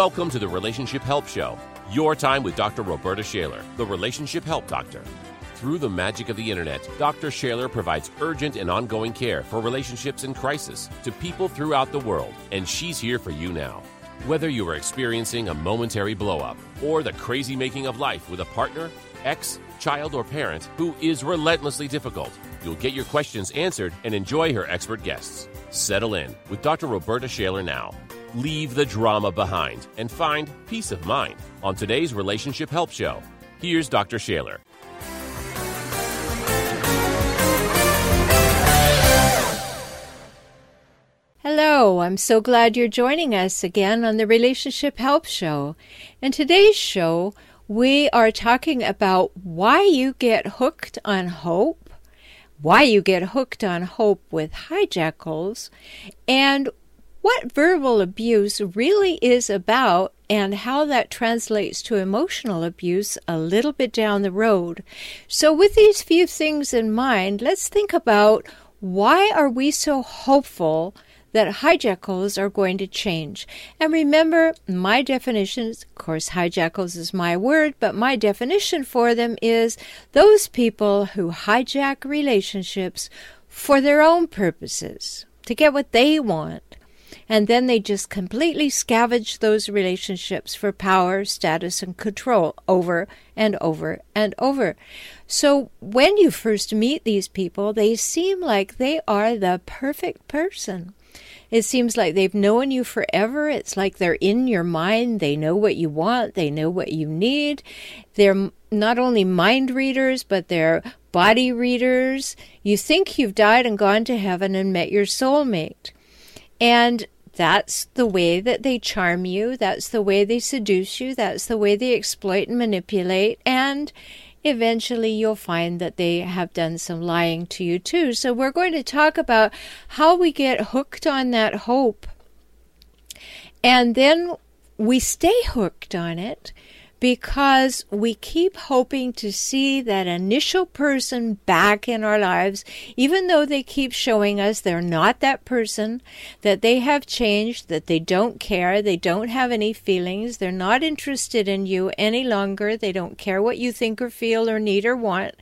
Welcome to the Relationship Help Show, your time with Dr. Roberta Shaler, the Relationship Help Doctor. Through the magic of the internet, Dr. Shaler provides urgent and ongoing care for relationships in crisis to people throughout the world, and she's here for you now. Whether you are experiencing a momentary blowup or the crazy making of life with a partner, ex, child, or parent who is relentlessly difficult, you'll get your questions answered and enjoy her expert guests. Settle in with Dr. Roberta Shaler now. Leave the drama behind and find peace of mind on today's Relationship Help Show. Here's Dr. Shaler. Hello, I'm so glad you're joining us again on the Relationship Help Show. In today's show, we are talking about why you get hooked on hope, why you get hooked on hope with hijackals, and what verbal abuse really is about and how that translates to emotional abuse a little bit down the road. So with these few things in mind, let's think about why are we so hopeful that hijackals are going to change. And remember, my definition, of course, hijackals is my word, but my definition for them is those people who hijack relationships for their own purposes, to get what they want and then they just completely scavenge those relationships for power, status, and control over and over and over. So when you first meet these people, they seem like they are the perfect person. It seems like they've known you forever. It's like they're in your mind. They know what you want. They know what you need. They're not only mind readers, but they're body readers. You think you've died and gone to heaven and met your soulmate. And that's the way that they charm you. That's the way they seduce you. That's the way they exploit and manipulate. And eventually you'll find that they have done some lying to you too. So we're going to talk about how we get hooked on that hope. And then we stay hooked on it because we keep hoping to see that initial person back in our lives, even though they keep showing us they're not that person, that they have changed, that they don't care, they don't have any feelings, they're not interested in you any longer, they don't care what you think or feel or need or want,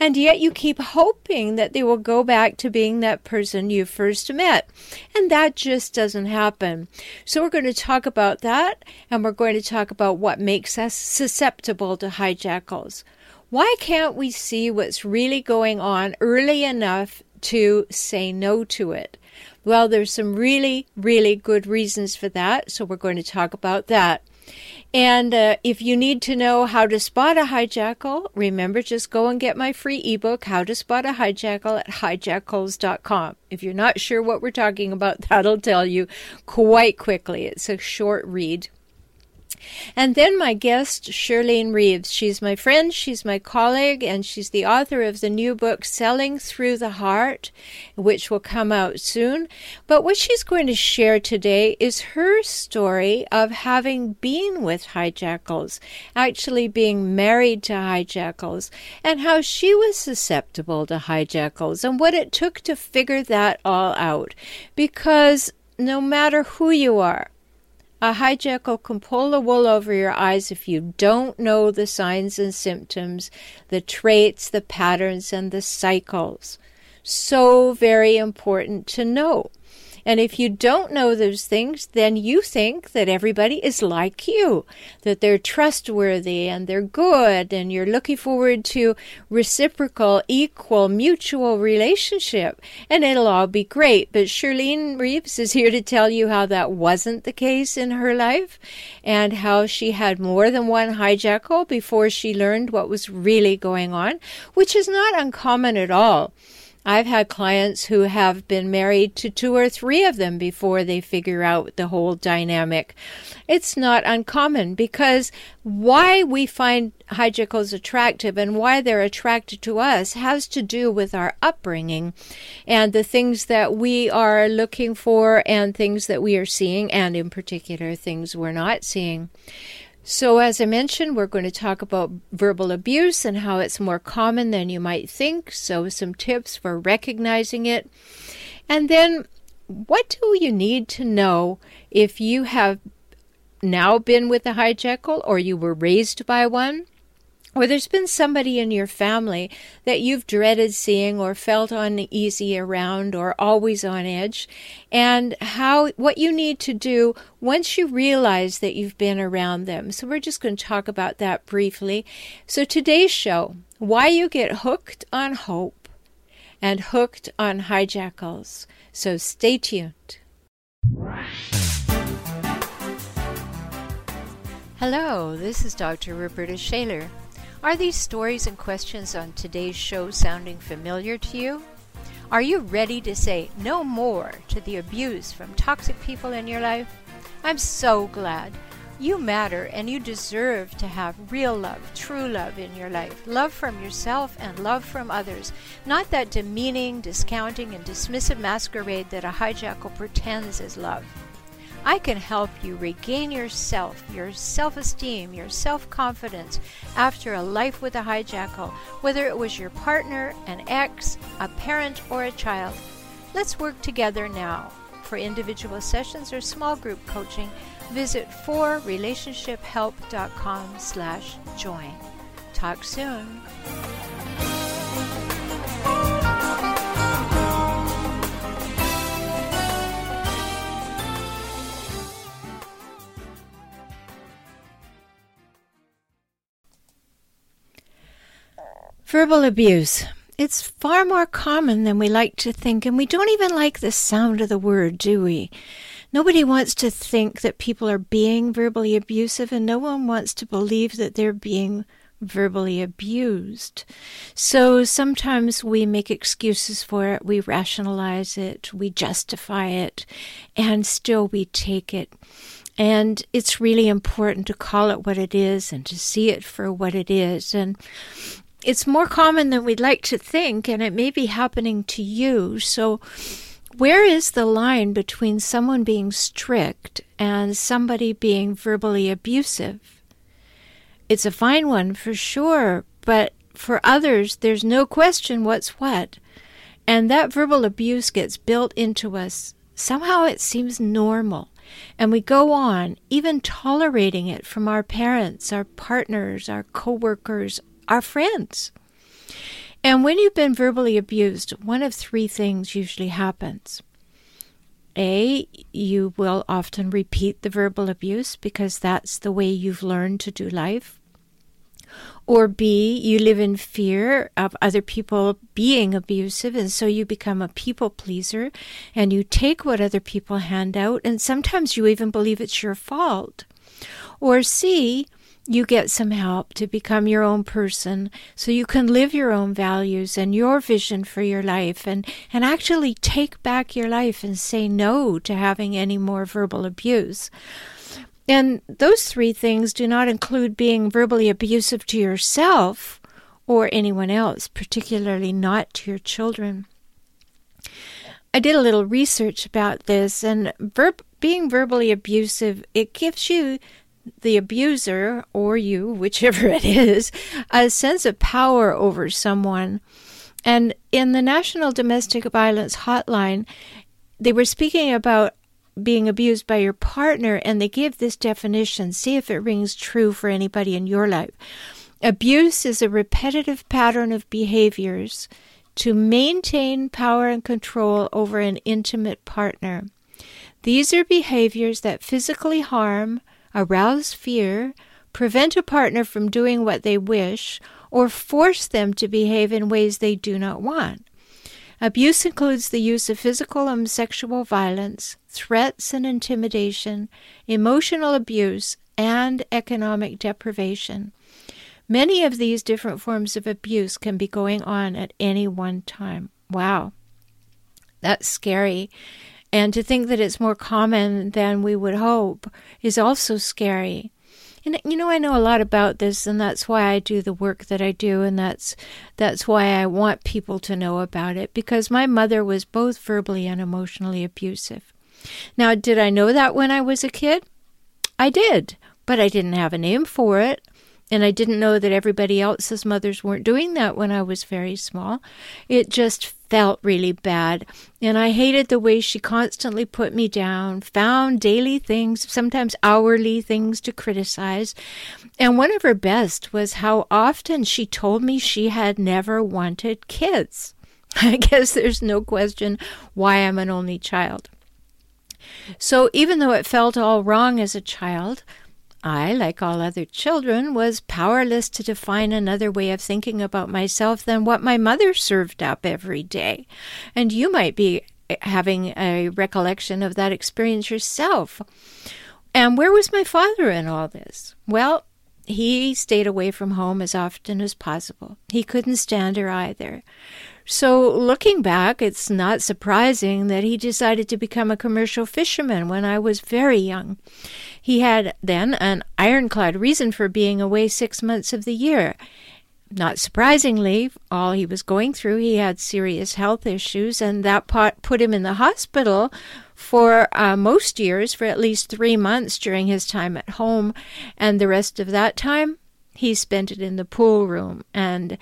and yet you keep hoping that they will go back to being that person you first met. And that just doesn't happen. So we're going to talk about that, and we're going to talk about what makes us susceptible to hijackals. Why can't we see what's really going on early enough to say no to it? Well, there's some really, really good reasons for that, so we're going to talk about that. And uh, if you need to know how to spot a hijackal, remember just go and get my free ebook, How to Spot a Hijackal, at hijackals.com. If you're not sure what we're talking about, that'll tell you quite quickly. It's a short read. And then my guest, Shirlene Reeves. She's my friend, she's my colleague, and she's the author of the new book, Selling Through the Heart, which will come out soon. But what she's going to share today is her story of having been with hijackals, actually being married to hijackals, and how she was susceptible to hijackals and what it took to figure that all out. Because no matter who you are, a hijackal can pull the wool over your eyes if you don't know the signs and symptoms, the traits, the patterns, and the cycles. So very important to know. And if you don't know those things, then you think that everybody is like you, that they're trustworthy and they're good, and you're looking forward to reciprocal, equal, mutual relationship, and it'll all be great. But Shirlene Reeves is here to tell you how that wasn't the case in her life, and how she had more than one hijackal before she learned what was really going on, which is not uncommon at all. I've had clients who have been married to two or three of them before they figure out the whole dynamic. It's not uncommon because why we find hijackals attractive and why they're attracted to us has to do with our upbringing and the things that we are looking for and things that we are seeing, and in particular, things we're not seeing. So, as I mentioned, we're going to talk about verbal abuse and how it's more common than you might think. So, some tips for recognizing it. And then, what do you need to know if you have now been with a hijackal or you were raised by one or there's been somebody in your family that you've dreaded seeing or felt uneasy around or always on edge and how what you need to do once you realize that you've been around them so we're just going to talk about that briefly so today's show why you get hooked on hope and hooked on hijackals so stay tuned Hello, this is Dr. Roberta Shaler. Are these stories and questions on today's show sounding familiar to you? Are you ready to say no more to the abuse from toxic people in your life? I'm so glad. You matter and you deserve to have real love, true love in your life. Love from yourself and love from others. Not that demeaning, discounting, and dismissive masquerade that a hijackal pretends is love. I can help you regain yourself, your self esteem, your self confidence after a life with a hijackal, whether it was your partner, an ex, a parent, or a child. Let's work together now. For individual sessions or small group coaching, visit 4relationshiphelp.com slash join. Talk soon. Verbal abuse. It's far more common than we like to think, and we don't even like the sound of the word, do we? Nobody wants to think that people are being verbally abusive, and no one wants to believe that they're being verbally abused. So sometimes we make excuses for it, we rationalize it, we justify it, and still we take it. And it's really important to call it what it is and to see it for what it is. And it's more common than we'd like to think, and it may be happening to you. So, where is the line between someone being strict and somebody being verbally abusive? It's a fine one for sure, but for others, there's no question what's what. And that verbal abuse gets built into us. Somehow it seems normal. And we go on, even tolerating it from our parents, our partners, our coworkers, our friends. And when you've been verbally abused, one of three things usually happens. A, you will often repeat the verbal abuse because that's the way you've learned to do life. Or B, you live in fear of other people being abusive, and so you become a people pleaser and you take what other people hand out, and sometimes you even believe it's your fault. Or C, you get some help to become your own person so you can live your own values and your vision for your life and, and actually take back your life and say no to having any more verbal abuse. And those three things do not include being verbally abusive to yourself or anyone else, particularly not to your children. I did a little research about this, and verb, being verbally abusive, it gives you the abuser or you, whichever it is, uh, a sense of power over someone. And in the National Domestic Violence Hotline, they were speaking about being abused by your partner, and they give this definition. See if it rings true for anybody in your life. Abuse is a repetitive pattern of behaviors to maintain power and control over an intimate partner. These are behaviors that physically harm, arouse fear, prevent a partner from doing what they wish, or force them to behave in ways they do not want. Abuse includes the use of physical and sexual violence, threats and intimidation, emotional abuse, and economic deprivation. Many of these different forms of abuse can be going on at any one time. Wow. That's scary. And to think that it's more common than we would hope is also scary. And you know, I know a lot about this, and that's why I do the work that I do, and that's that's why I want people to know about it. Because my mother was both verbally and emotionally abusive. Now, did I know that when I was a kid? I did, but I didn't have a name for it. And I didn't know that everybody else's mothers weren't doing that when I was very small. It just felt really bad. And I hated the way she constantly put me down, found daily things, sometimes hourly things to criticize. And one of her best was how often she told me she had never wanted kids. I guess there's no question why I'm an only child. So even though it felt all wrong as a child, I, like all other children, was powerless to define another way of thinking about myself than what my mother served up every day. And you might be eh, having a recollection of that experience yourself. And where was my father in all this? Well, he stayed away from home as often as possible. He couldn't stand her either. So, looking back, it's not surprising that he decided to become a commercial fisherman when I was very young. He had then an ironclad reason for being away six months of the year. Not surprisingly, all he was going through, he had serious health issues, and that put him in the hospital for uh, most years for at least three months during his time at home, and the rest of that time he spent it in the pool room and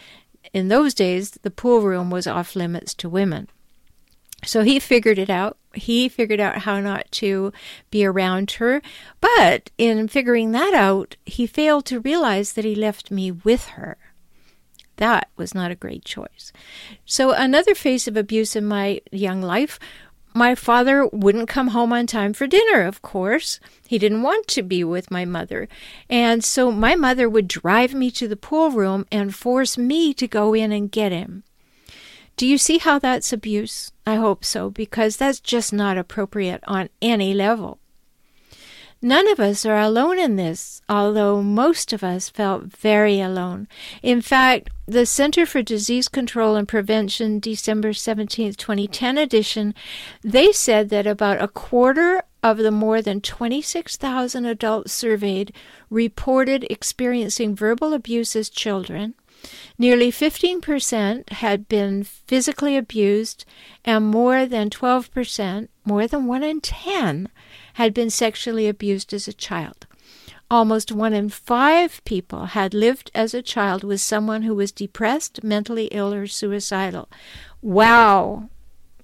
in those days, the pool room was off limits to women. So he figured it out. He figured out how not to be around her. But in figuring that out, he failed to realize that he left me with her. That was not a great choice. So, another phase of abuse in my young life my father wouldn't come home on time for dinner, of course. He didn't want to be with my mother. And so my mother would drive me to the pool room and force me to go in and get him. Do you see how that's abuse? I hope so, because that's just not appropriate on any level. None of us are alone in this, although most of us felt very alone. In fact, the Center for Disease Control and Prevention, December 17, 2010 edition, they said that about a quarter of the more than 26,000 adults surveyed reported experiencing verbal abuse as children. Nearly 15% had been physically abused, and more than 12%, more than 1 in 10, had been sexually abused as a child. Almost one in five people had lived as a child with someone who was depressed, mentally ill, or suicidal. Wow.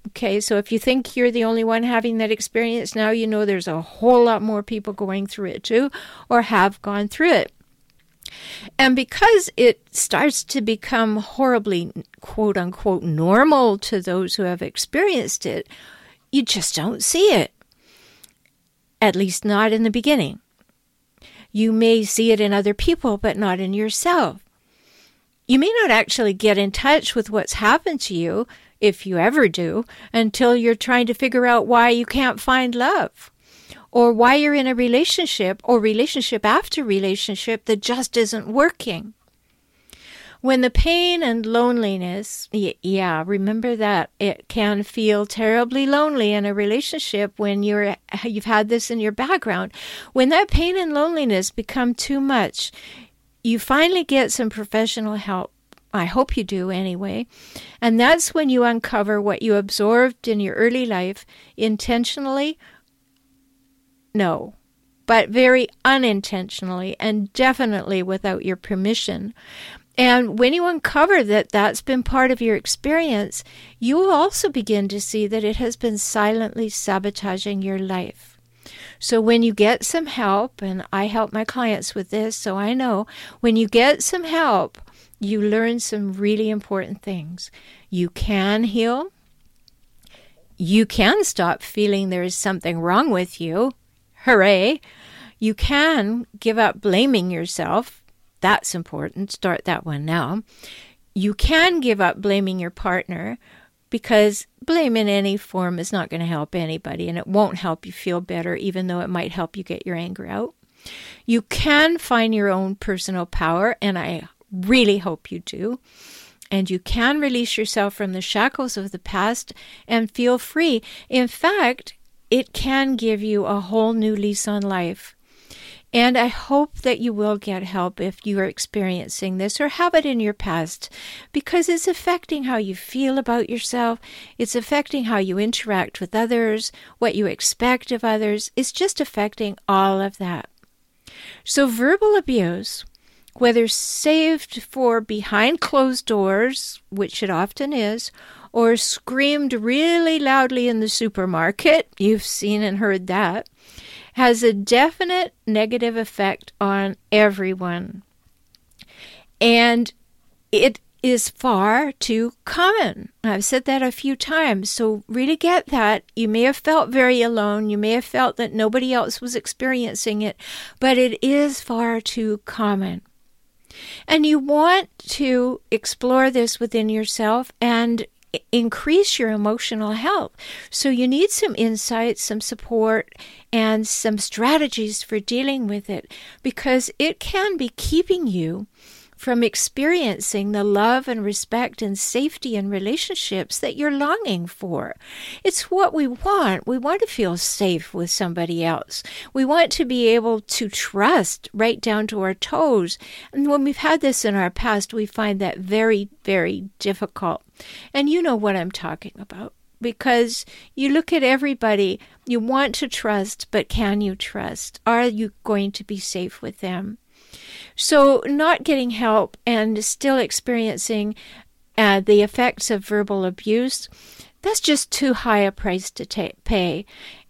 Okay, so if you think you're the only one having that experience, now you know there's a whole lot more people going through it too, or have gone through it. And because it starts to become horribly, quote unquote, normal to those who have experienced it, you just don't see it at least not in the beginning. You may see it in other people, but not in yourself. You may not actually get in touch with what's happened to you, if you ever do, until you're trying to figure out why you can't find love, or why you're in a relationship or relationship after relationship that just isn't working. When the pain and loneliness, yeah, remember that it can feel terribly lonely in a relationship when you're you've had this in your background. When that pain and loneliness become too much, you finally get some professional help. I hope you do anyway. And that's when you uncover what you absorbed in your early life intentionally. No, but very unintentionally and definitely without your permission. And when you uncover that that's been part of your experience, you will also begin to see that it has been silently sabotaging your life. So when you get some help, and I help my clients with this, so I know when you get some help, you learn some really important things. You can heal. You can stop feeling there is something wrong with you. Hooray! You can give up blaming yourself that's important. Start that one now. You can give up blaming your partner because blame in any form is not going to help anybody and it won't help you feel better, even though it might help you get your anger out. You can find your own personal power, and I really hope you do. And you can release yourself from the shackles of the past and feel free. In fact, it can give you a whole new lease on life. And I hope that you will get help if you are experiencing this or have it in your past because it's affecting how you feel about yourself. It's affecting how you interact with others, what you expect of others. It's just affecting all of that. So, verbal abuse, whether saved for behind closed doors, which it often is, or screamed really loudly in the supermarket, you've seen and heard that, has a definite negative effect on everyone. And it is far too common. I've said that a few times. So, really get that. You may have felt very alone. You may have felt that nobody else was experiencing it, but it is far too common. And you want to explore this within yourself and increase your emotional health. So you need some insight, some support, and some strategies for dealing with it because it can be keeping you from experiencing the love and respect and safety and relationships that you're longing for. It's what we want. We want to feel safe with somebody else. We want to be able to trust right down to our toes. And when we've had this in our past, we find that very, very difficult. And you know what I'm talking about because you look at everybody, you want to trust, but can you trust? Are you going to be safe with them? So, not getting help and still experiencing uh, the effects of verbal abuse, that's just too high a price to ta- pay.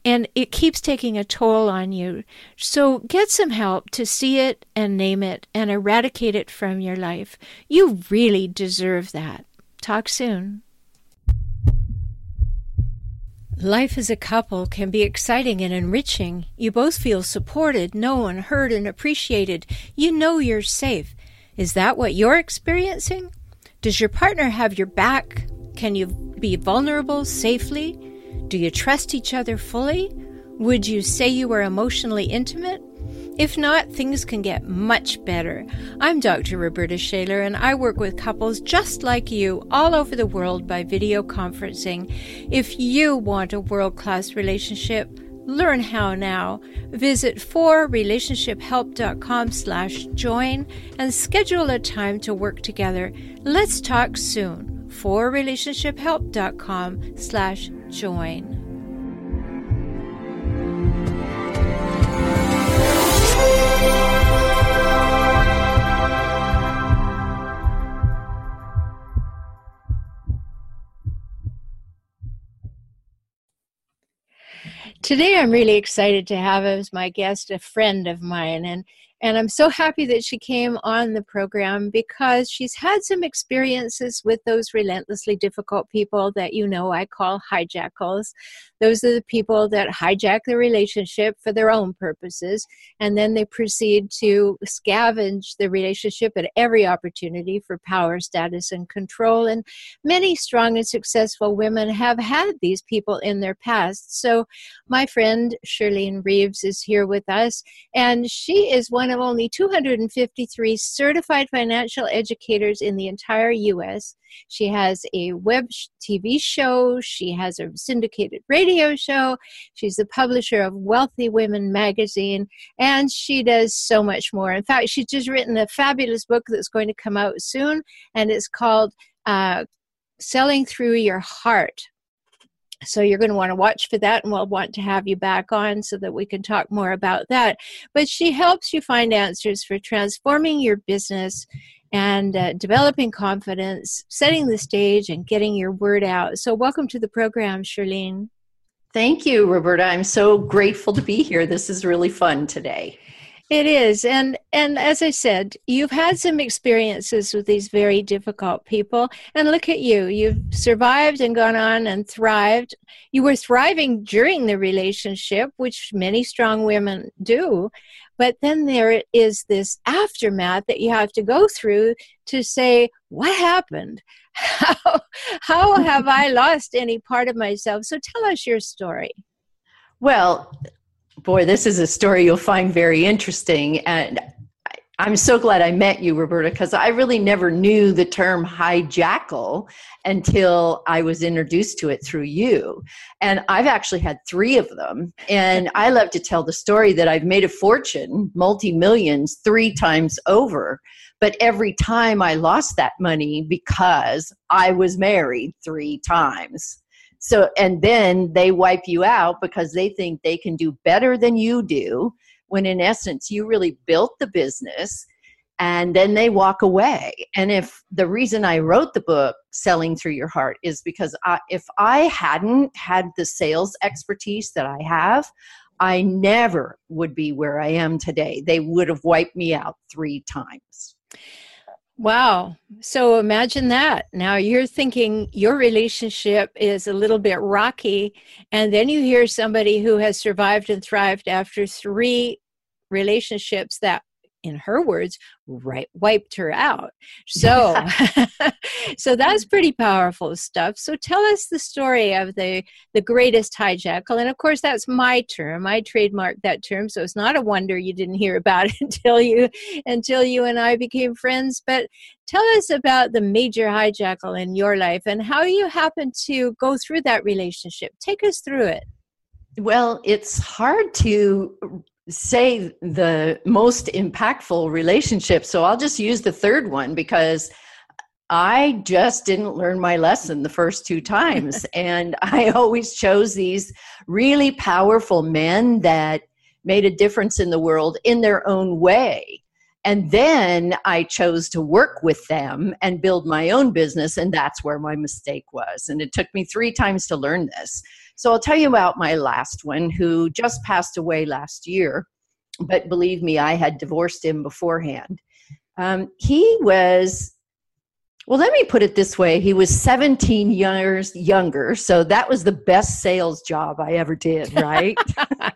And it keeps taking a toll on you. So, get some help to see it and name it and eradicate it from your life. You really deserve that. Talk soon. Life as a couple can be exciting and enriching. You both feel supported, known, heard, and appreciated. You know you're safe. Is that what you're experiencing? Does your partner have your back? Can you be vulnerable safely? Do you trust each other fully? Would you say you are emotionally intimate? If not, things can get much better. I'm Dr. Roberta Shaler, and I work with couples just like you all over the world by video conferencing. If you want a world class relationship, learn how now. Visit 4relationshiphelp.com slash join and schedule a time to work together. Let's talk soon. 4relationshiphelp.com slash join. Today, I'm really excited to have as my guest a friend of mine, and and I'm so happy that she came on the program because she's had some experiences with those relentlessly difficult people that you know I call hijackals. Those are the people that hijack the relationship for their own purposes, and then they proceed to scavenge the relationship at every opportunity for power, status, and control. And many strong and successful women have had these people in their past. So, my friend Shirlene Reeves is here with us, and she is one of only 253 certified financial educators in the entire U.S. She has a web TV show, she has a syndicated radio show, she's the publisher of Wealthy Women magazine, and she does so much more. In fact, she's just written a fabulous book that's going to come out soon, and it's called uh, Selling Through Your Heart so you're going to want to watch for that and we'll want to have you back on so that we can talk more about that but she helps you find answers for transforming your business and uh, developing confidence, setting the stage, and getting your word out. So, welcome to the program, Shirlene. Thank you, Roberta. I'm so grateful to be here. This is really fun today. It is. And and as I said, you've had some experiences with these very difficult people and look at you. You've survived and gone on and thrived. You were thriving during the relationship, which many strong women do. But then there is this aftermath that you have to go through to say, what happened? How, how have I lost any part of myself? So tell us your story. Well, boy, this is a story you'll find very interesting. And I'm so glad I met you, Roberta, because I really never knew the term hijackal until I was introduced to it through you. And I've actually had three of them. And I love to tell the story that I've made a fortune, multi millions, three times over. But every time I lost that money because I was married three times. So, and then they wipe you out because they think they can do better than you do when in essence you really built the business and then they walk away. And if the reason I wrote the book, Selling Through Your Heart, is because I, if I hadn't had the sales expertise that I have, I never would be where I am today. They would have wiped me out three times. Wow. So imagine that. Now you're thinking your relationship is a little bit rocky, and then you hear somebody who has survived and thrived after three relationships that in her words right wiped her out. So so that's pretty powerful stuff. So tell us the story of the the greatest hijackal and of course that's my term. I trademarked that term so it's not a wonder you didn't hear about it until you until you and i became friends. But tell us about the major hijackal in your life and how you happened to go through that relationship. Take us through it. Well, it's hard to say the most impactful relationship. So I'll just use the third one because I just didn't learn my lesson the first two times. and I always chose these really powerful men that made a difference in the world in their own way. And then I chose to work with them and build my own business. And that's where my mistake was. And it took me three times to learn this. So I'll tell you about my last one who just passed away last year, but believe me, I had divorced him beforehand. Um, he was, well, let me put it this way he was 17 years younger, so that was the best sales job I ever did, right?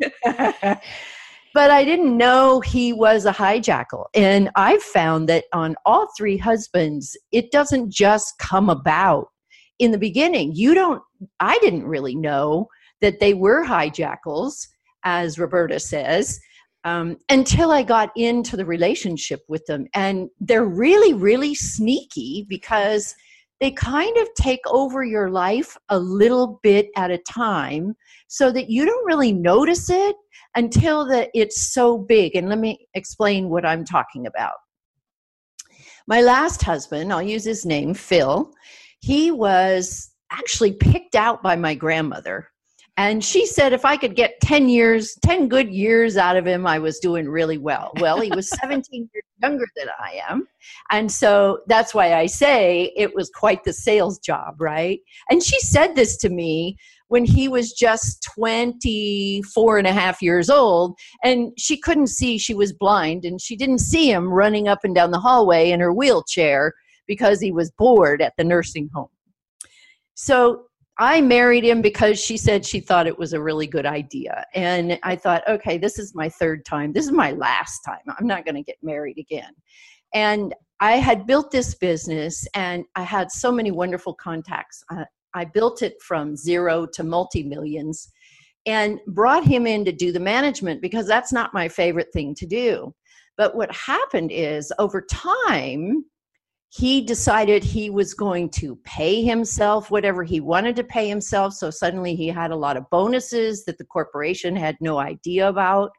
but I didn't know he was a hijackal. And I've found that on all three husbands, it doesn't just come about in the beginning. You don't I didn't really know that they were hijackals, as Roberta says, um, until I got into the relationship with them. And they're really, really sneaky because they kind of take over your life a little bit at a time so that you don't really notice it until that it's so big. And let me explain what I'm talking about. My last husband, I'll use his name, Phil, he was actually picked out by my grandmother. And she said if I could get 10 years, 10 good years out of him, I was doing really well. Well, he was 17 years younger than I am. And so that's why I say it was quite the sales job, right? And she said this to me when he was just 24 and a half years old and she couldn't see she was blind and she didn't see him running up and down the hallway in her wheelchair because he was bored at the nursing home so I married him because she said she thought it was a really good idea. And I thought, okay, this is my third time. This is my last time. I'm not going to get married again. And I had built this business and I had so many wonderful contacts. I, I built it from zero to multi millions and brought him in to do the management because that's not my favorite thing to do. But what happened is over time, he decided he was going to pay himself whatever he wanted to pay himself. So suddenly he had a lot of bonuses that the corporation had no idea about.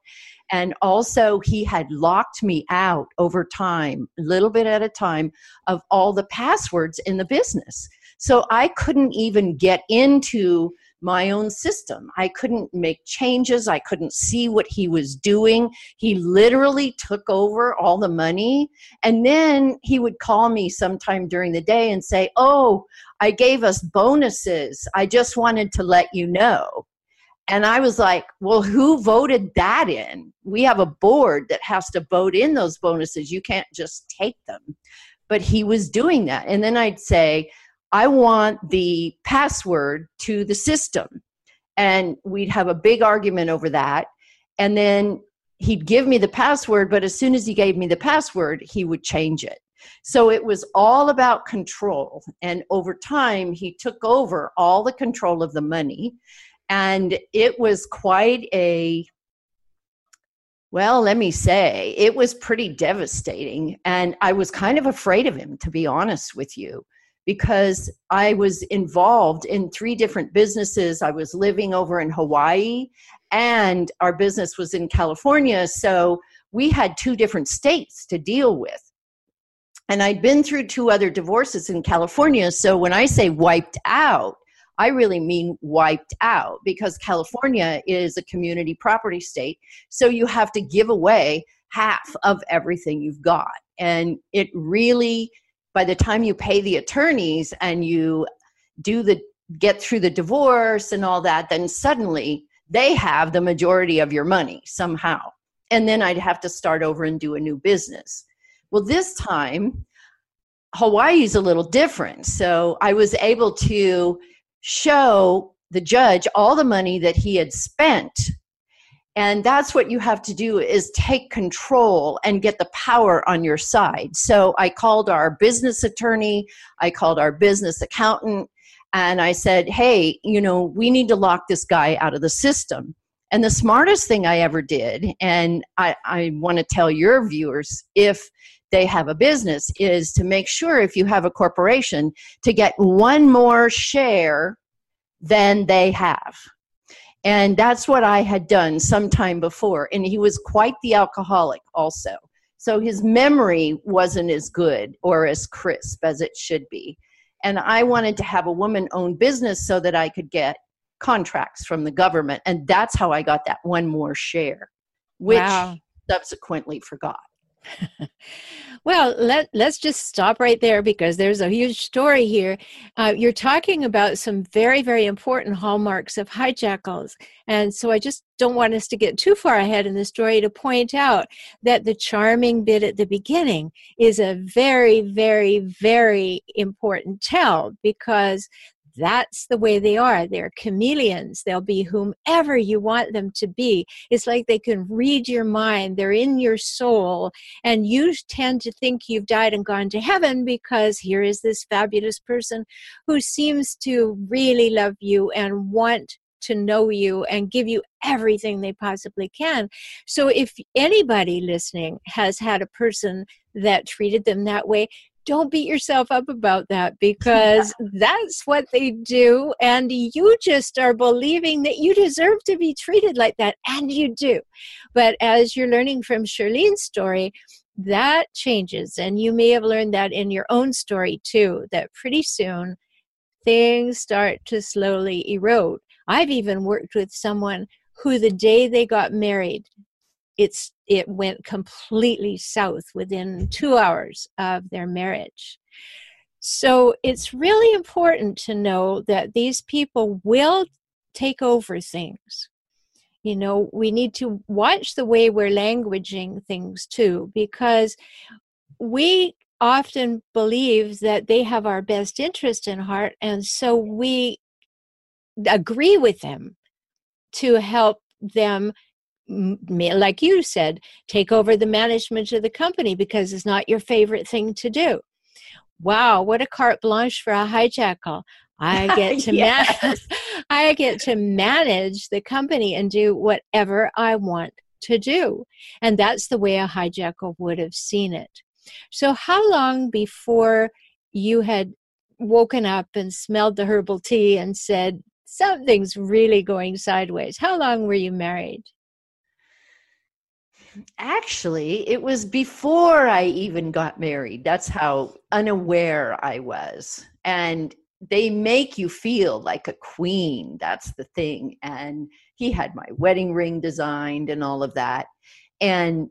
And also, he had locked me out over time, a little bit at a time, of all the passwords in the business. So I couldn't even get into my own system. I couldn't make changes. I couldn't see what he was doing. He literally took over all the money. And then he would call me sometime during the day and say, Oh, I gave us bonuses. I just wanted to let you know. And I was like, Well, who voted that in? We have a board that has to vote in those bonuses. You can't just take them. But he was doing that. And then I'd say, I want the password to the system. And we'd have a big argument over that. And then he'd give me the password, but as soon as he gave me the password, he would change it. So it was all about control. And over time, he took over all the control of the money. And it was quite a, well, let me say, it was pretty devastating. And I was kind of afraid of him, to be honest with you because I was involved in three different businesses. I was living over in Hawaii and our business was in California. So we had two different states to deal with. And I'd been through two other divorces in California. So when I say wiped out, I really mean wiped out because California is a community property state. So you have to give away half of everything you've got. And it really, by the time you pay the attorneys and you do the get through the divorce and all that, then suddenly they have the majority of your money somehow. And then I'd have to start over and do a new business. Well, this time, Hawaii's a little different. So I was able to show the judge all the money that he had spent and that's what you have to do is take control and get the power on your side. So i called our business attorney i called our business accountant and i said hey you know we need to lock this guy out of the system. And the smartest thing i ever did and i, I want to tell your viewers if they have a business is to make sure if you have a corporation to get one more share than they have and that's what I had done sometime before. And he was quite the alcoholic, also. So his memory wasn't as good or as crisp as it should be. And I wanted to have a woman owned business so that I could get contracts from the government. And that's how I got that one more share, which wow. subsequently forgot. well, let, let's just stop right there because there's a huge story here. Uh, you're talking about some very, very important hallmarks of hijackals. And so I just don't want us to get too far ahead in the story to point out that the charming bit at the beginning is a very, very, very important tell because that's the way they are. They're chameleons. They'll be whomever you want them to be. It's like they can read your mind. They're in your soul. And you tend to think you've died and gone to heaven because here is this fabulous person who seems to really love you and want to know you and give you everything they possibly can. So, if anybody listening has had a person that treated them that way, don't beat yourself up about that because yeah. that's what they do. And you just are believing that you deserve to be treated like that, and you do. But as you're learning from Shirlene's story, that changes. And you may have learned that in your own story too, that pretty soon things start to slowly erode. I've even worked with someone who, the day they got married, it's it went completely south within two hours of their marriage. So it's really important to know that these people will take over things. You know, we need to watch the way we're languaging things too, because we often believe that they have our best interest in heart, and so we agree with them to help them like you said, take over the management of the company because it's not your favorite thing to do. Wow, what a carte blanche for a hijackal. I get to yes. manage I get to manage the company and do whatever I want to do. And that's the way a hijackal would have seen it. So how long before you had woken up and smelled the herbal tea and said something's really going sideways? How long were you married? Actually, it was before I even got married. That's how unaware I was. And they make you feel like a queen. That's the thing. And he had my wedding ring designed and all of that. And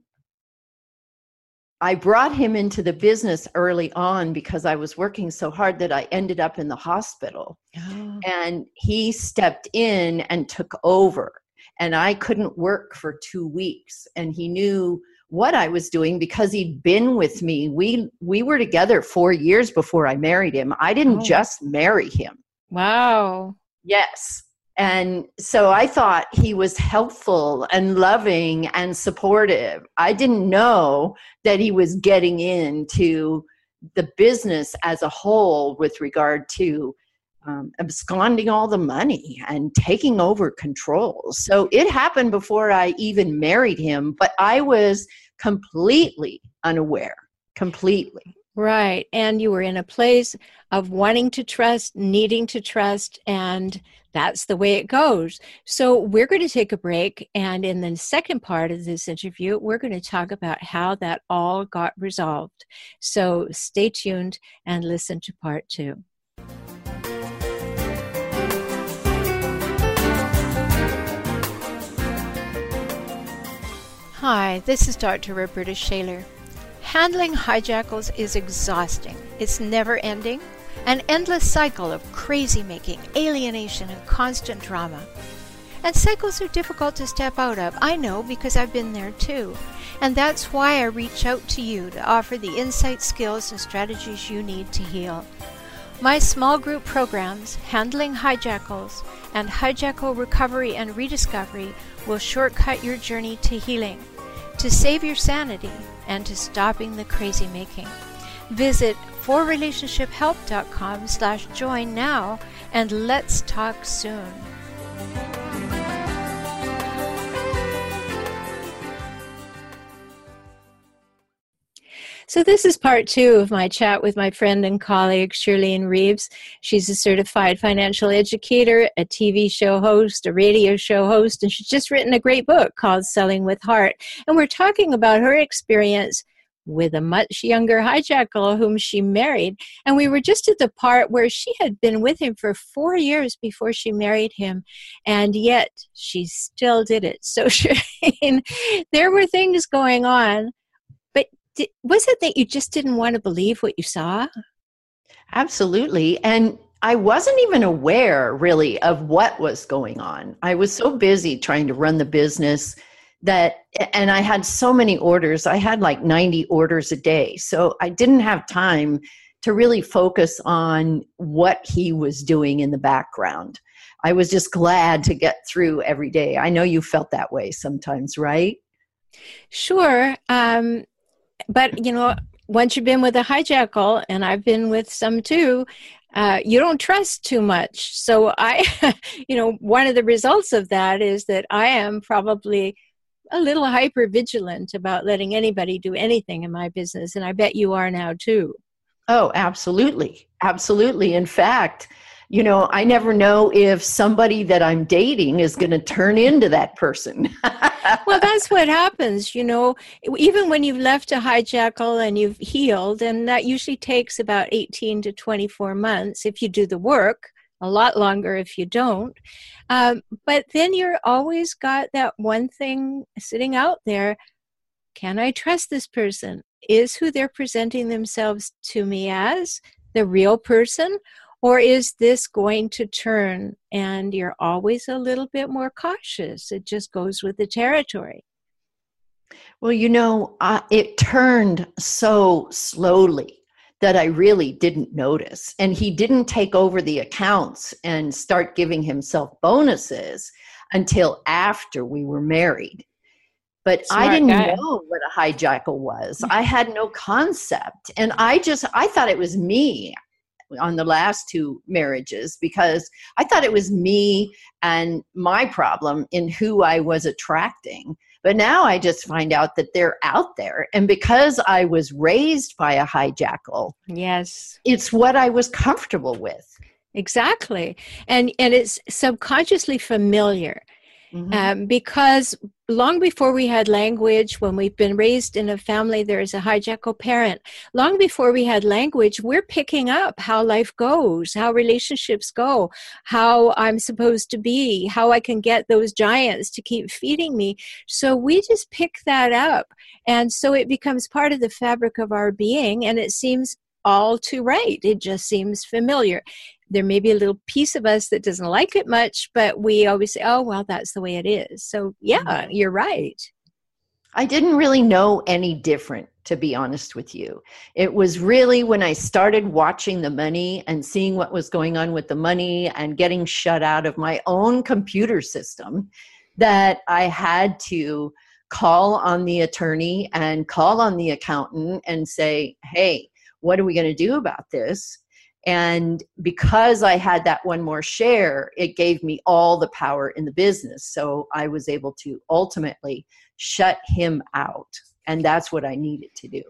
I brought him into the business early on because I was working so hard that I ended up in the hospital. Oh. And he stepped in and took over and I couldn't work for two weeks. And he knew what I was doing because he'd been with me. We we were together four years before I married him. I didn't oh. just marry him. Wow. Yes. And so I thought he was helpful and loving and supportive. I didn't know that he was getting into the business as a whole with regard to um, absconding all the money and taking over control. So it happened before I even married him, but I was completely unaware, completely. Right. And you were in a place of wanting to trust, needing to trust, and that's the way it goes. So we're going to take a break. And in the second part of this interview, we're going to talk about how that all got resolved. So stay tuned and listen to part two. Hi, this is Dr. Roberta Shaler. Handling hijackals is exhausting. It's never ending, an endless cycle of crazy making, alienation, and constant drama. And cycles are difficult to step out of. I know because I've been there too. And that's why I reach out to you to offer the insight, skills, and strategies you need to heal. My small group programs, Handling Hijackals and Hijackal Recovery and Rediscovery, will shortcut your journey to healing to save your sanity and to stopping the crazy making. Visit 4relationshiphelp.com slash join now and let's talk soon. So, this is part two of my chat with my friend and colleague Shirlene Reeves. She's a certified financial educator, a TV show host, a radio show host, and she's just written a great book called Selling with Heart. And we're talking about her experience with a much younger hijackal whom she married. And we were just at the part where she had been with him for four years before she married him, and yet she still did it. So, Shirlene, there were things going on did, was it that you just didn't want to believe what you saw? Absolutely. And I wasn't even aware really of what was going on. I was so busy trying to run the business that, and I had so many orders. I had like 90 orders a day. So I didn't have time to really focus on what he was doing in the background. I was just glad to get through every day. I know you felt that way sometimes, right? Sure. Um, but you know, once you've been with a hijackal, and I've been with some too, uh, you don't trust too much. So I, you know, one of the results of that is that I am probably a little hyper vigilant about letting anybody do anything in my business, and I bet you are now too. Oh, absolutely, absolutely. In fact, you know, I never know if somebody that I'm dating is going to turn into that person. well, that's what happens, you know, even when you've left a hijackal and you've healed, and that usually takes about 18 to 24 months if you do the work, a lot longer if you don't. Um, but then you're always got that one thing sitting out there can I trust this person? Is who they're presenting themselves to me as the real person? Or is this going to turn and you're always a little bit more cautious? It just goes with the territory. Well, you know, uh, it turned so slowly that I really didn't notice. And he didn't take over the accounts and start giving himself bonuses until after we were married. But Smart I didn't guy. know what a hijackal was. I had no concept. And I just, I thought it was me on the last two marriages because I thought it was me and my problem in who I was attracting. But now I just find out that they're out there. And because I was raised by a hijackal, yes, it's what I was comfortable with. Exactly. And and it's subconsciously familiar. Mm-hmm. Um, because long before we had language, when we've been raised in a family, there's a hijackal parent. Long before we had language, we're picking up how life goes, how relationships go, how I'm supposed to be, how I can get those giants to keep feeding me. So we just pick that up. And so it becomes part of the fabric of our being, and it seems all too right. It just seems familiar there may be a little piece of us that doesn't like it much, but we always say, oh, well, that's the way it is. So, yeah, mm-hmm. you're right. I didn't really know any different, to be honest with you. It was really when I started watching the money and seeing what was going on with the money and getting shut out of my own computer system that I had to call on the attorney and call on the accountant and say, hey, what are we going to do about this? And because I had that one more share, it gave me all the power in the business. So I was able to ultimately shut him out. And that's what I needed to do.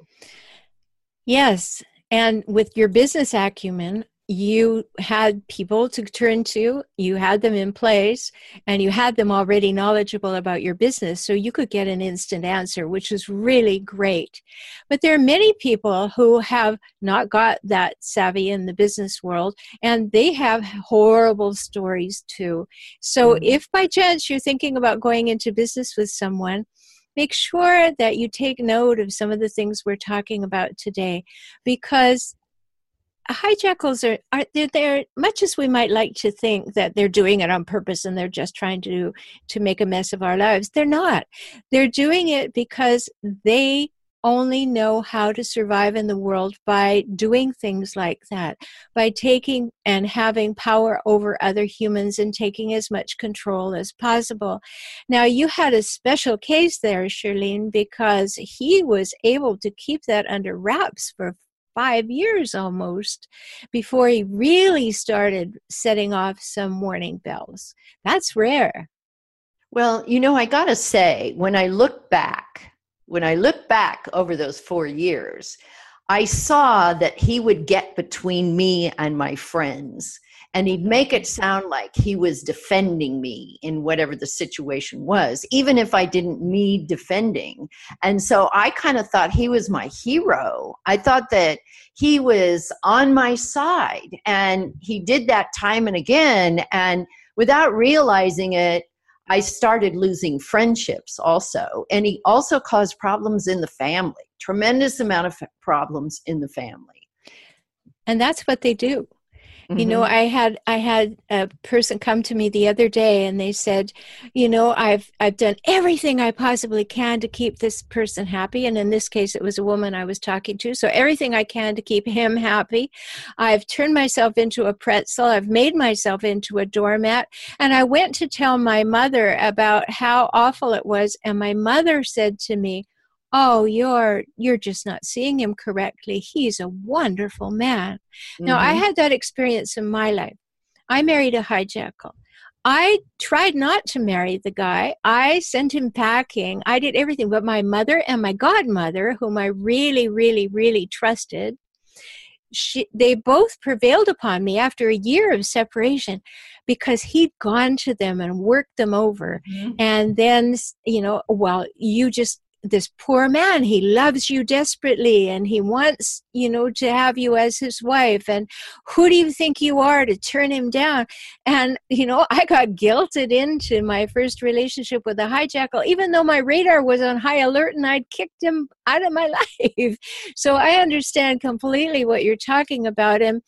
Yes. And with your business acumen, you had people to turn to, you had them in place, and you had them already knowledgeable about your business, so you could get an instant answer, which is really great. But there are many people who have not got that savvy in the business world, and they have horrible stories too. So mm-hmm. if by chance you're thinking about going into business with someone, make sure that you take note of some of the things we're talking about today because hijackals are, are they're, they're much as we might like to think that they're doing it on purpose and they're just trying to to make a mess of our lives they're not they're doing it because they only know how to survive in the world by doing things like that, by taking and having power over other humans and taking as much control as possible. Now, you had a special case there, Charlene, because he was able to keep that under wraps for five years almost before he really started setting off some warning bells. That's rare. Well, you know, I got to say, when I look back, when I look back over those four years, I saw that he would get between me and my friends and he'd make it sound like he was defending me in whatever the situation was, even if I didn't need defending. And so I kind of thought he was my hero. I thought that he was on my side, and he did that time and again. And without realizing it, I started losing friendships also. And he also caused problems in the family, tremendous amount of problems in the family. And that's what they do. Mm-hmm. You know, mm-hmm. I had I had a person come to me the other day and they said, you know, I've I've done everything I possibly can to keep this person happy and in this case it was a woman I was talking to. So everything I can to keep him happy. I've turned myself into a pretzel. I've made myself into a doormat and I went to tell my mother about how awful it was and my mother said to me, oh you're you're just not seeing him correctly he's a wonderful man mm-hmm. now i mm-hmm. had that experience in my life i married a hijackal i tried not to marry the guy i sent him packing i did everything but my mother and my godmother whom i really really really trusted she, they both prevailed upon me after a year of separation because he'd gone to them and worked them over mm-hmm. and then you know well you just this poor man he loves you desperately and he wants you know to have you as his wife. And who do you think you are to turn him down? And you know i got guilted into my first relationship with a hijackal even though my radar was on high alert and i'd kicked him out of my life. So i understand completely what you're talking about. And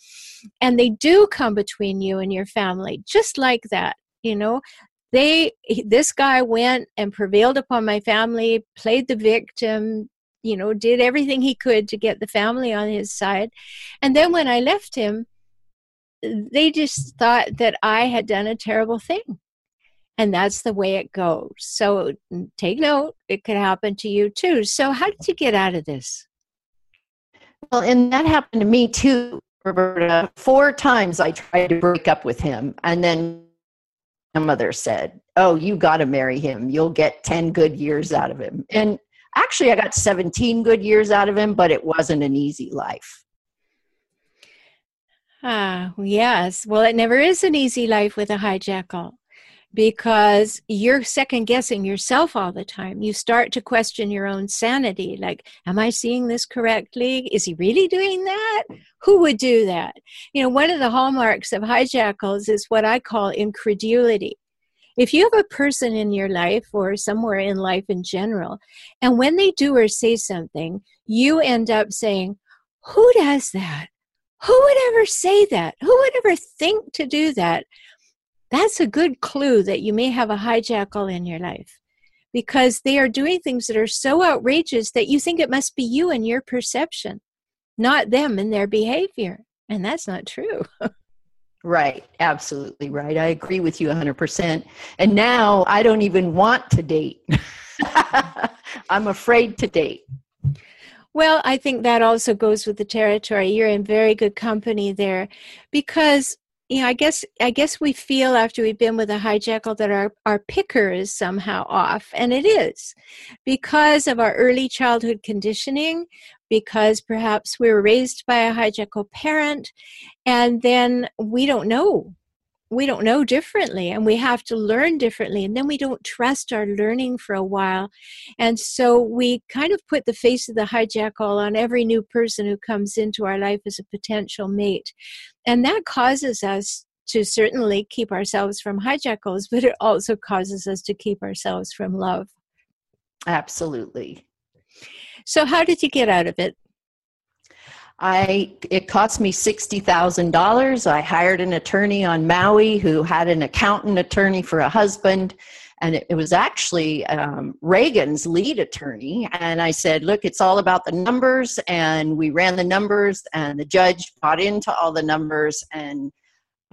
and they do come between you and your family just like that you know they this guy went and prevailed upon my family played the victim you know did everything he could to get the family on his side. And then when i left him they just thought that i had done a terrible thing. And that's the way it goes. So take note it could happen to you too. So how did you get out of this? Well and that happened to me too roberta. Four times i tried to break up with him and then grandmother said, Oh, you got to marry him. You'll get 10 good years out of him. And actually, I got 17 good years out of him, but it wasn't an easy life. Ah, yes. Well, it never is an easy life with a hijackal because you're second guessing yourself all the time. You start to question your own sanity like, am I seeing this correctly? Is he really doing that? Who would do that? You know, one of the hallmarks of hijackals is what I call incredulity. If you have a person in your life or somewhere in life in general, and when they do or say something, you end up saying, Who does that? Who would ever say that? Who would ever think to do that? That's a good clue that you may have a hijackal in your life because they are doing things that are so outrageous that you think it must be you and your perception, not them and their behavior. And that's not true. right. Absolutely right. I agree with you 100%. And now I don't even want to date. I'm afraid to date. Well, I think that also goes with the territory. You're in very good company there because you know, I guess I guess we feel after we've been with a hijackal that our, our picker is somehow off, and it is. Because of our early childhood conditioning, because perhaps we were raised by a hijackal parent, and then we don't know. We don't know differently and we have to learn differently and then we don't trust our learning for a while. And so we kind of put the face of the hijackal on every new person who comes into our life as a potential mate and that causes us to certainly keep ourselves from hijackals but it also causes us to keep ourselves from love Absolutely. So, how did you get out of it? I it cost me sixty thousand dollars. I hired an attorney on Maui who had an accountant attorney for a husband, and it, it was actually um, Reagan's lead attorney. And I said, "Look, it's all about the numbers." And we ran the numbers, and the judge bought into all the numbers, and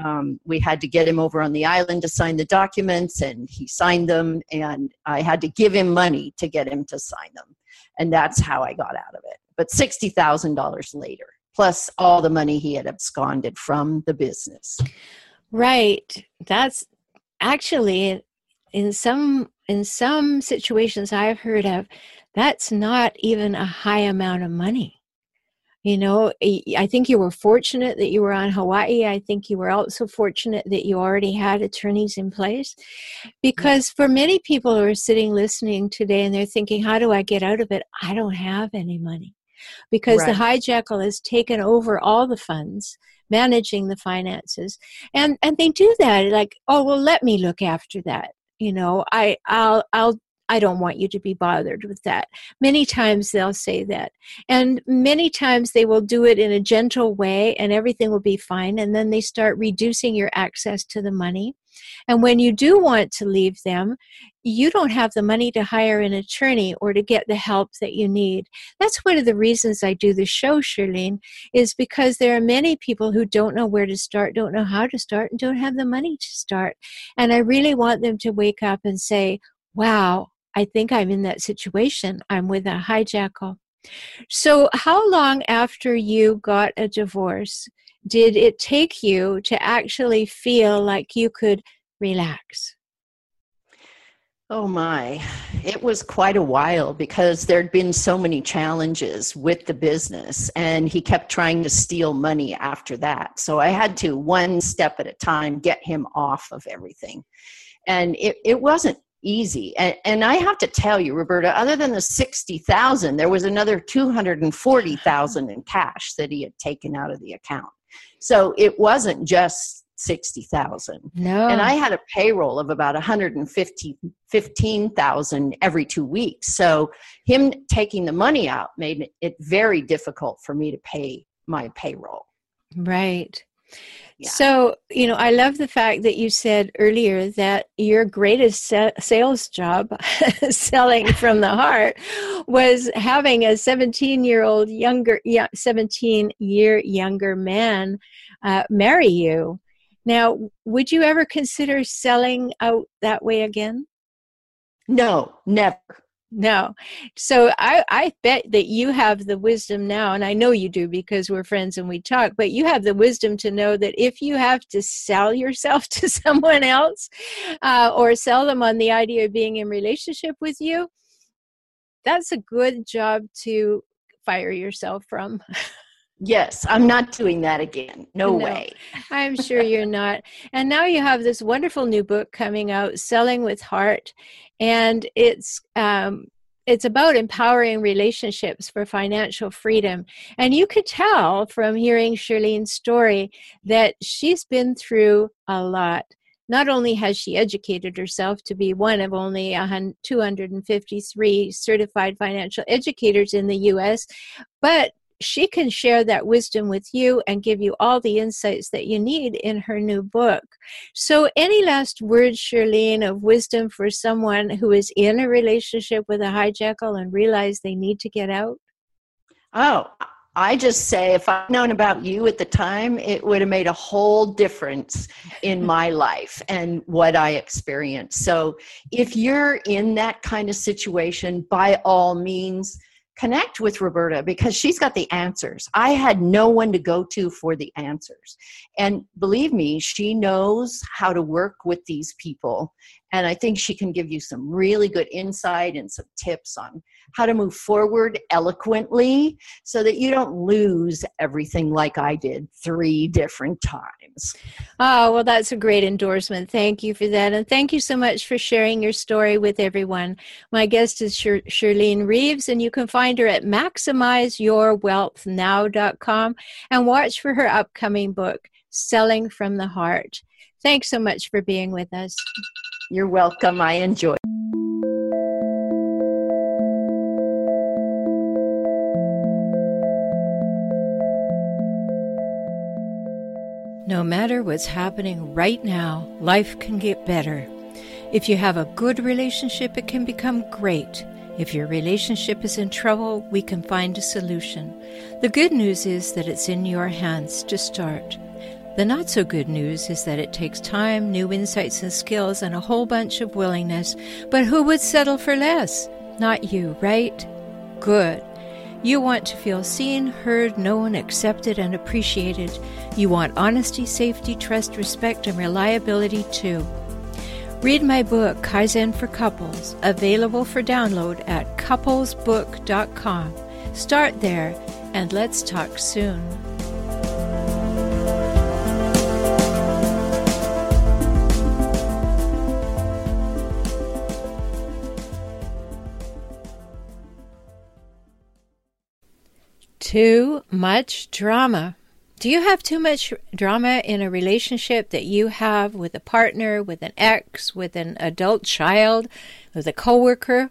um, we had to get him over on the island to sign the documents, and he signed them. And I had to give him money to get him to sign them, and that's how I got out of it but $60,000 later, plus all the money he had absconded from the business. Right. That's actually in some in some situations I've heard of, that's not even a high amount of money. You know, I think you were fortunate that you were on Hawaii. I think you were also fortunate that you already had attorneys in place. Because for many people who are sitting listening today and they're thinking, how do I get out of it? I don't have any money because right. the hijackal has taken over all the funds managing the finances and and they do that like oh well let me look after that you know i i'll i'll I don't want you to be bothered with that. Many times they'll say that. And many times they will do it in a gentle way and everything will be fine. And then they start reducing your access to the money. And when you do want to leave them, you don't have the money to hire an attorney or to get the help that you need. That's one of the reasons I do the show, Shirlene, is because there are many people who don't know where to start, don't know how to start, and don't have the money to start. And I really want them to wake up and say, wow, I think I'm in that situation. I'm with a hijackal. So, how long after you got a divorce did it take you to actually feel like you could relax? Oh my, it was quite a while because there'd been so many challenges with the business, and he kept trying to steal money after that. So I had to, one step at a time, get him off of everything. And it, it wasn't easy. And, and I have to tell you, Roberta, other than the 60,000, there was another 240,000 in cash that he had taken out of the account. So it wasn't just 60,000. No. And I had a payroll of about 150 15,000 every 2 weeks. So him taking the money out made it very difficult for me to pay my payroll. Right. Yeah. So, you know, I love the fact that you said earlier that your greatest sa- sales job, selling from the heart, was having a 17 year old younger, 17 year younger man uh, marry you. Now, would you ever consider selling out that way again? No, never. No. So I, I bet that you have the wisdom now, and I know you do because we're friends and we talk, but you have the wisdom to know that if you have to sell yourself to someone else uh, or sell them on the idea of being in relationship with you, that's a good job to fire yourself from. Yes, I'm not doing that again. No, no, way. I'm sure you're not. And now you have this wonderful new book coming out, Selling with Heart, and it's um, it's about empowering relationships for financial freedom. And you could tell from hearing Shirlene's story that she's been through a lot. Not only has she educated herself to be one of only 253 certified financial educators in the US, but she can share that wisdom with you and give you all the insights that you need in her new book. So, any last words, Shirlene, of wisdom for someone who is in a relationship with a hijackal and realize they need to get out? Oh, I just say if I'd known about you at the time, it would have made a whole difference in my life and what I experienced. So, if you're in that kind of situation, by all means, connect with Roberta because she's got the answers. I had no one to go to for the answers. And believe me, she knows how to work with these people. And I think she can give you some really good insight and some tips on how to move forward eloquently so that you don't lose everything like I did three different times. Oh, well, that's a great endorsement. Thank you for that. And thank you so much for sharing your story with everyone. My guest is Shir- Shirlene Reeves, and you can find her at maximizeyourwealthnow.com and watch for her upcoming book, Selling from the Heart. Thanks so much for being with us. You're welcome. I enjoyed. Matter what's happening right now, life can get better. If you have a good relationship, it can become great. If your relationship is in trouble, we can find a solution. The good news is that it's in your hands to start. The not so good news is that it takes time, new insights and skills, and a whole bunch of willingness. But who would settle for less? Not you, right? Good. You want to feel seen, heard, known, accepted, and appreciated. You want honesty, safety, trust, respect, and reliability too. Read my book, Kaizen for Couples, available for download at couplesbook.com. Start there, and let's talk soon. Too much drama. Do you have too much drama in a relationship that you have with a partner, with an ex, with an adult child, with a coworker?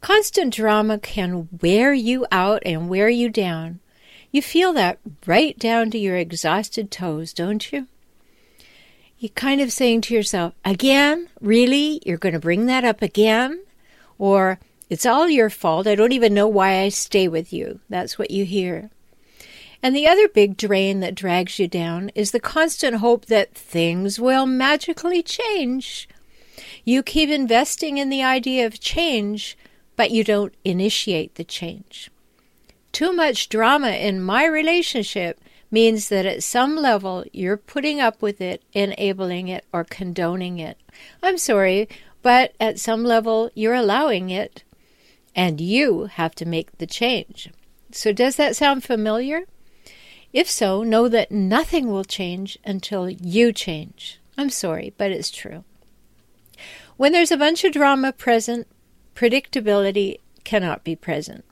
Constant drama can wear you out and wear you down. You feel that right down to your exhausted toes, don't you? You're kind of saying to yourself, again? Really? You're going to bring that up again? Or, it's all your fault. I don't even know why I stay with you. That's what you hear. And the other big drain that drags you down is the constant hope that things will magically change. You keep investing in the idea of change, but you don't initiate the change. Too much drama in my relationship means that at some level you're putting up with it, enabling it, or condoning it. I'm sorry, but at some level you're allowing it, and you have to make the change. So, does that sound familiar? If so, know that nothing will change until you change. I'm sorry, but it's true. When there's a bunch of drama present, predictability cannot be present.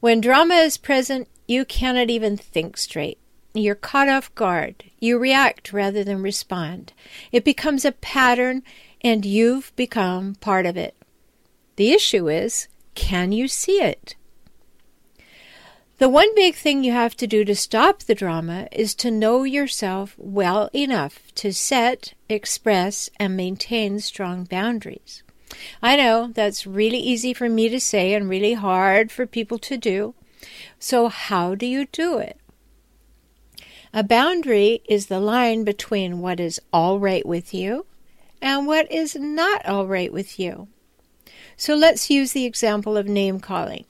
When drama is present, you cannot even think straight. You're caught off guard. You react rather than respond. It becomes a pattern, and you've become part of it. The issue is can you see it? The one big thing you have to do to stop the drama is to know yourself well enough to set, express, and maintain strong boundaries. I know that's really easy for me to say and really hard for people to do. So, how do you do it? A boundary is the line between what is all right with you and what is not all right with you. So, let's use the example of name calling.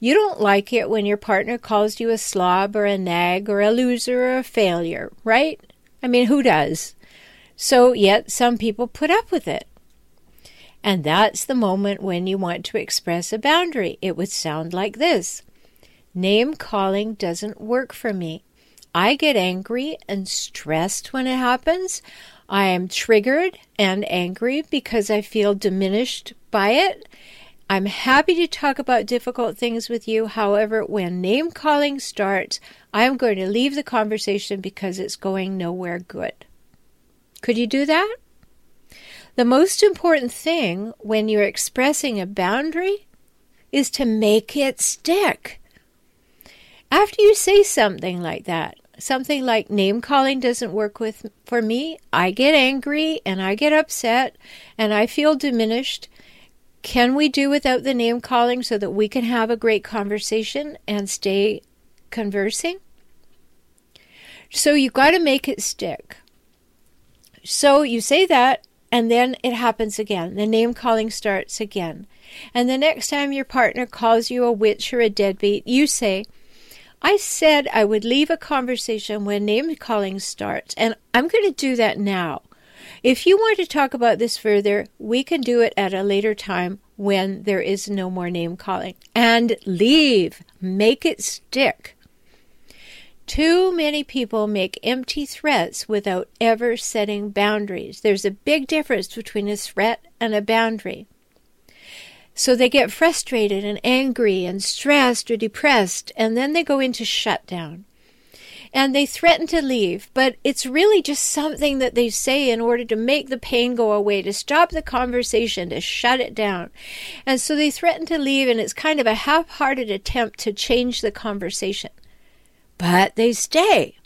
You don't like it when your partner calls you a slob or a nag or a loser or a failure, right? I mean, who does? So, yet some people put up with it. And that's the moment when you want to express a boundary. It would sound like this Name calling doesn't work for me. I get angry and stressed when it happens. I am triggered and angry because I feel diminished by it. I'm happy to talk about difficult things with you. However, when name calling starts, I'm going to leave the conversation because it's going nowhere good. Could you do that? The most important thing when you're expressing a boundary is to make it stick. After you say something like that, something like name calling doesn't work with for me, I get angry and I get upset and I feel diminished can we do without the name calling so that we can have a great conversation and stay conversing? So you've got to make it stick. So you say that, and then it happens again. The name calling starts again. And the next time your partner calls you a witch or a deadbeat, you say, I said I would leave a conversation when name calling starts, and I'm going to do that now. If you want to talk about this further, we can do it at a later time when there is no more name calling. And leave. Make it stick. Too many people make empty threats without ever setting boundaries. There's a big difference between a threat and a boundary. So they get frustrated and angry and stressed or depressed, and then they go into shutdown and they threaten to leave, but it's really just something that they say in order to make the pain go away, to stop the conversation, to shut it down. And so they threaten to leave, and it's kind of a half hearted attempt to change the conversation. But they stay.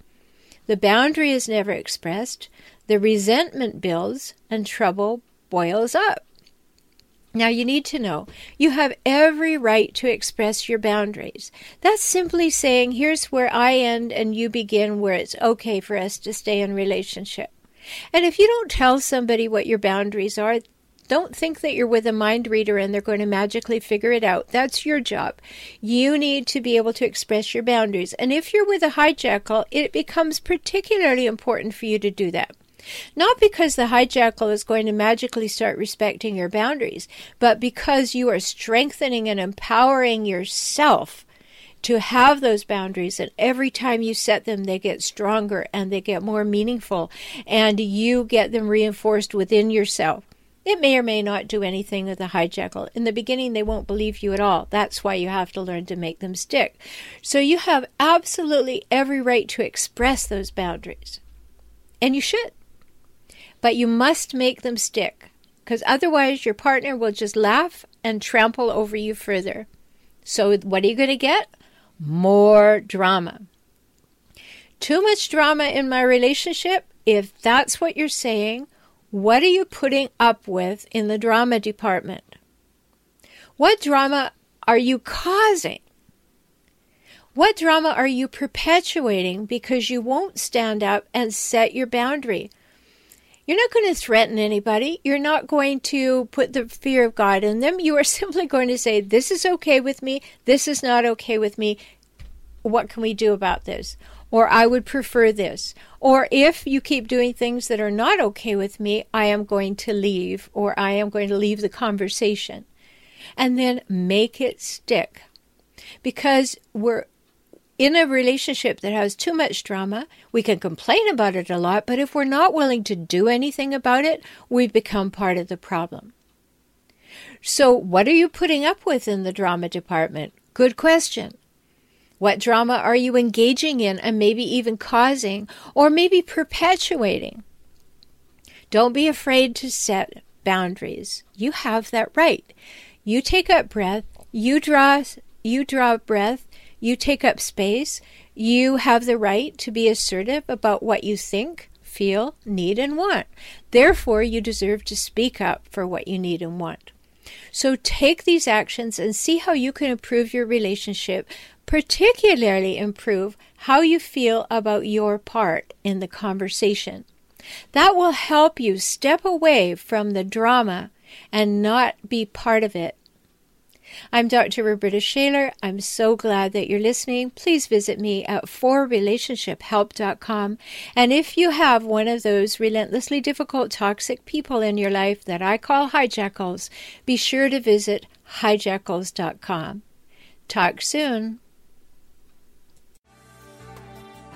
the boundary is never expressed, the resentment builds, and trouble boils up. Now, you need to know you have every right to express your boundaries. That's simply saying, here's where I end and you begin, where it's okay for us to stay in relationship. And if you don't tell somebody what your boundaries are, don't think that you're with a mind reader and they're going to magically figure it out. That's your job. You need to be able to express your boundaries. And if you're with a hijackal, it becomes particularly important for you to do that. Not because the hijackal is going to magically start respecting your boundaries, but because you are strengthening and empowering yourself to have those boundaries. And every time you set them, they get stronger and they get more meaningful, and you get them reinforced within yourself. It may or may not do anything with the hijackal. In the beginning, they won't believe you at all. That's why you have to learn to make them stick. So you have absolutely every right to express those boundaries. And you should. But you must make them stick, because otherwise your partner will just laugh and trample over you further. So, what are you going to get? More drama. Too much drama in my relationship? If that's what you're saying, what are you putting up with in the drama department? What drama are you causing? What drama are you perpetuating because you won't stand up and set your boundary? You're not going to threaten anybody. You're not going to put the fear of God in them. You are simply going to say, This is okay with me. This is not okay with me. What can we do about this? Or I would prefer this. Or if you keep doing things that are not okay with me, I am going to leave or I am going to leave the conversation. And then make it stick. Because we're in a relationship that has too much drama, we can complain about it a lot, but if we're not willing to do anything about it, we become part of the problem. So, what are you putting up with in the drama department? Good question. What drama are you engaging in and maybe even causing or maybe perpetuating? Don't be afraid to set boundaries. You have that right. You take up breath, you draw you draw breath, you take up space. You have the right to be assertive about what you think, feel, need, and want. Therefore, you deserve to speak up for what you need and want. So take these actions and see how you can improve your relationship, particularly improve how you feel about your part in the conversation. That will help you step away from the drama and not be part of it I'm Dr. Roberta Shaler. I'm so glad that you're listening. Please visit me at 4relationshiphelp.com. And if you have one of those relentlessly difficult, toxic people in your life that I call hijackals, be sure to visit hijackals.com. Talk soon.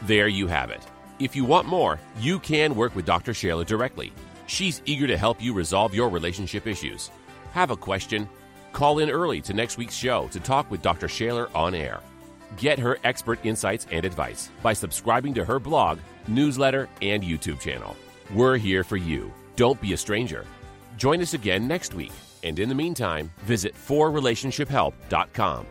There you have it. If you want more, you can work with Dr. Shaler directly. She's eager to help you resolve your relationship issues. Have a question? Call in early to next week's show to talk with Dr. Shaler on air. Get her expert insights and advice by subscribing to her blog, newsletter, and YouTube channel. We're here for you. Don't be a stranger. Join us again next week. And in the meantime, visit 4relationshiphelp.com